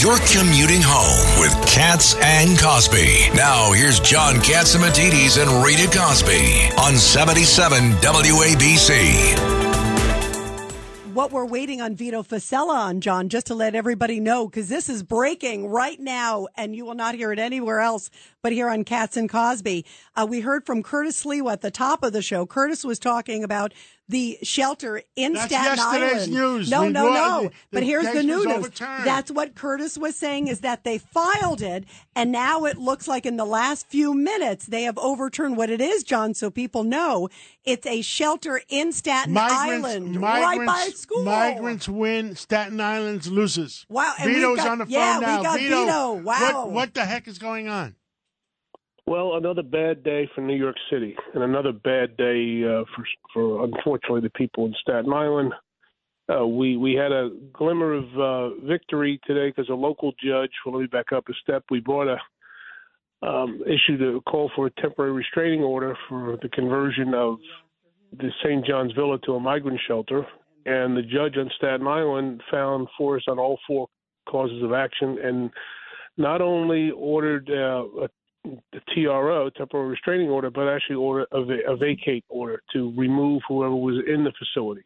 You're commuting home with Katz and Cosby. Now, here's John Catsimatidis and Rita Cosby on 77 WABC what we're waiting on Vito Fossella on, John, just to let everybody know, because this is breaking right now, and you will not hear it anywhere else but here on Cats and Cosby. Uh, we heard from Curtis Lee at the top of the show. Curtis was talking about the shelter in That's Staten yesterday's Island. news. No, We no, no. the- but the here's the new news. That's what Curtis was saying is that they filed it, and now it looks like in the last few minutes they have overturned what it is, John, so people know it's a shelter in Staten Island, right by school. Migrants win. Staten Island loses. Wow, and Vito's got- on the phone yeah, we now. got Vito, Vito. Wow. What, what the heck is going on? Well, another bad day for New York City, and another bad day uh, for, for unfortunately the people in Staten Island. Uh, we we had a glimmer of uh, victory today because a local judge. Well, let me back up a step. We brought a um, issued a call for a temporary restraining order for the conversion of the St. John's Villa to a migrant shelter, and the judge on Staten Island found for us on all four causes of action, and not only ordered uh, a the TRO, temporary restraining order, but actually order a, a vacate order to remove whoever was in the facility.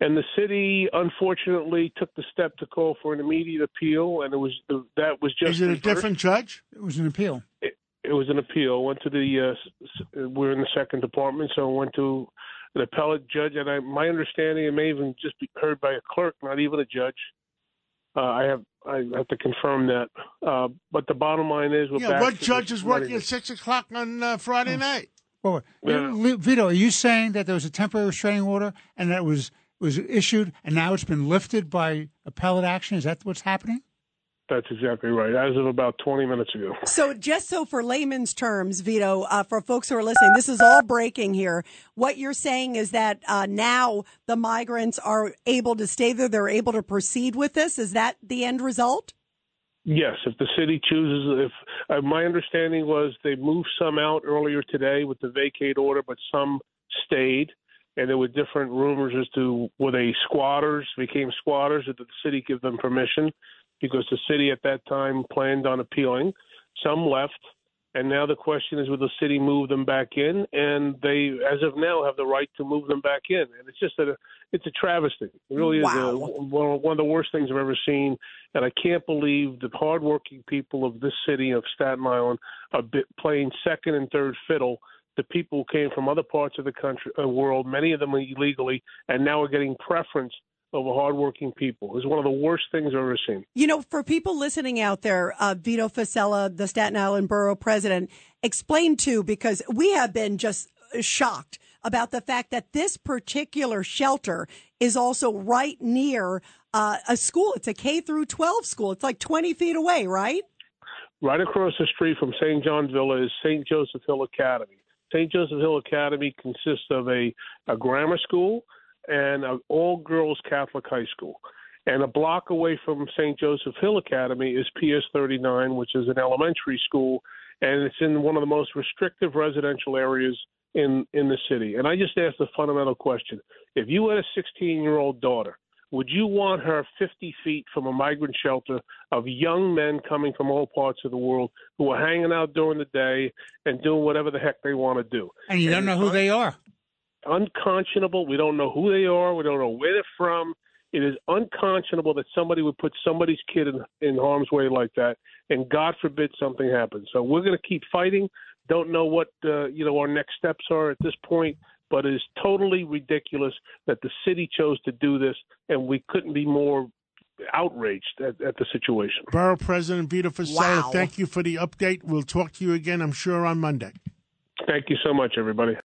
And the city, unfortunately, took the step to call for an immediate appeal, and it was that was just Is it a different judge? It was an appeal. It, it was an appeal. Went to the uh, we're in the second department, so it went to an appellate judge, and I, my understanding, it may even just be heard by a clerk, not even a judge. Uh, I have I have to confirm that. Uh, but the bottom line is, we're Yeah, back what to judge is working at 6 o'clock on uh, Friday night? Well, Yeah. Vito, are you saying that there was a temporary restraining order and that it was was issued and now it's been lifted by appellate action? Is that what's happening? That's exactly right. As of about 20 minutes ago. So, just so for layman's terms, Vito, uh, for folks who are listening, this is all breaking here. What you're saying is that uh, now the migrants are able to stay there, they're able to proceed with this. Is that the end result? Yes, if the city chooses, if uh, my understanding was they moved some out earlier today with the vacate order, but some stayed, and there were different rumors as to were they squatters, became squatters, or did the city give them permission? Because the city at that time planned on appealing. Some left, and now the question is, will the city move them back in? And they, as of now, have the right to move them back in. And it's just a, it's a travesty. It really is a, one of the worst things I've ever seen. And I can't believe the hardworking people of this city of Staten Island are bit, playing second and third fiddle to people who came from other parts of the country, uh, world, many of them illegally, and now are getting preference over hardworking people. It's one of the worst things I've ever seen. You know, for people listening out there, uh, Vito Fossella, the Staten Island Borough President, explain too, because we have been just shocked about the fact that this particular shelter is also right near uh, a school. It's a K through 12 school. It's like 20 feet away, right? Right across the street from St. John's Villa is St. Joseph Hill Academy. St. Joseph Hill Academy consists of a, a grammar school and an all girls Catholic high school. And a block away from St. Joseph Hill Academy is PS 39, which is an elementary school, and it's in one of the most restrictive residential areas in, in the city. And I just asked the fundamental question. If you had a 16 year old daughter, would you want her 50 feet from a migrant shelter of young men coming from all parts of the world who are hanging out during the day and doing whatever the heck they want to do? And you don't know who they are. Unconscionable. We don't know who they are. We don't know where they're from. It is unconscionable that somebody would put somebody's kid in, in harm's way like that, and God forbid something happens. So we're going to keep fighting. Don't know what uh, you know our next steps are at this point, but it is totally ridiculous that the city chose to do this, and we couldn't be more outraged at, at the situation. Borough President Vito Fossella, Wow. thank you for the update. We'll talk to you again, I'm sure, on Monday. Thank you so much, everybody.